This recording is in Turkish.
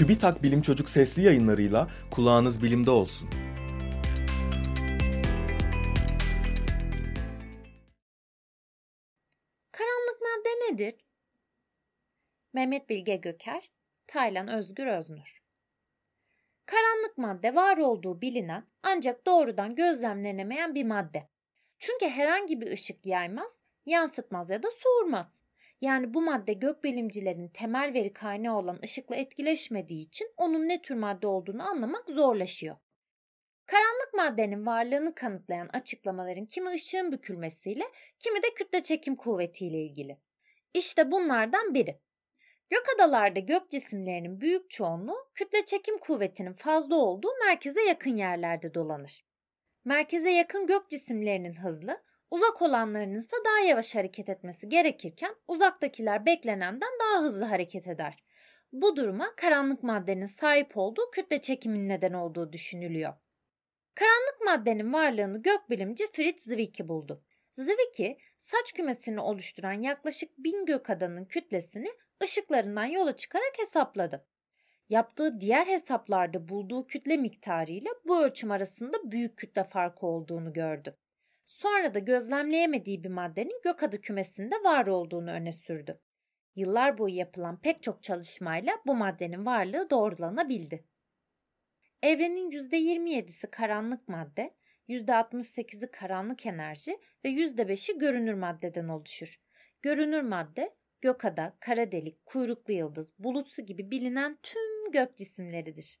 TÜBİTAK Bilim Çocuk sesli yayınlarıyla kulağınız bilimde olsun. Karanlık madde nedir? Mehmet Bilge Göker, Taylan Özgür Öznur Karanlık madde var olduğu bilinen ancak doğrudan gözlemlenemeyen bir madde. Çünkü herhangi bir ışık yaymaz, yansıtmaz ya da soğurmaz. Yani bu madde gökbilimcilerin temel veri kaynağı olan ışıkla etkileşmediği için onun ne tür madde olduğunu anlamak zorlaşıyor. Karanlık maddenin varlığını kanıtlayan açıklamaların kimi ışığın bükülmesiyle, kimi de kütle çekim kuvvetiyle ilgili. İşte bunlardan biri. Gök adalarda gök cisimlerinin büyük çoğunluğu kütle çekim kuvvetinin fazla olduğu merkeze yakın yerlerde dolanır. Merkeze yakın gök cisimlerinin hızlı, uzak olanlarının ise daha yavaş hareket etmesi gerekirken uzaktakiler beklenenden daha hızlı hareket eder. Bu duruma karanlık maddenin sahip olduğu kütle çekimin neden olduğu düşünülüyor. Karanlık maddenin varlığını gökbilimci Fritz Zwicky buldu. Zwicky, saç kümesini oluşturan yaklaşık bin gök adanın kütlesini ışıklarından yola çıkarak hesapladı. Yaptığı diğer hesaplarda bulduğu kütle miktarıyla bu ölçüm arasında büyük kütle farkı olduğunu gördü. Sonra da gözlemleyemediği bir maddenin gökadı kümesinde var olduğunu öne sürdü. Yıllar boyu yapılan pek çok çalışmayla bu maddenin varlığı doğrulanabildi. Evrenin %27'si karanlık madde, %68'i karanlık enerji ve %5'i görünür maddeden oluşur. Görünür madde, gökada, kara delik, kuyruklu yıldız, bulutsu gibi bilinen tüm gök cisimleridir.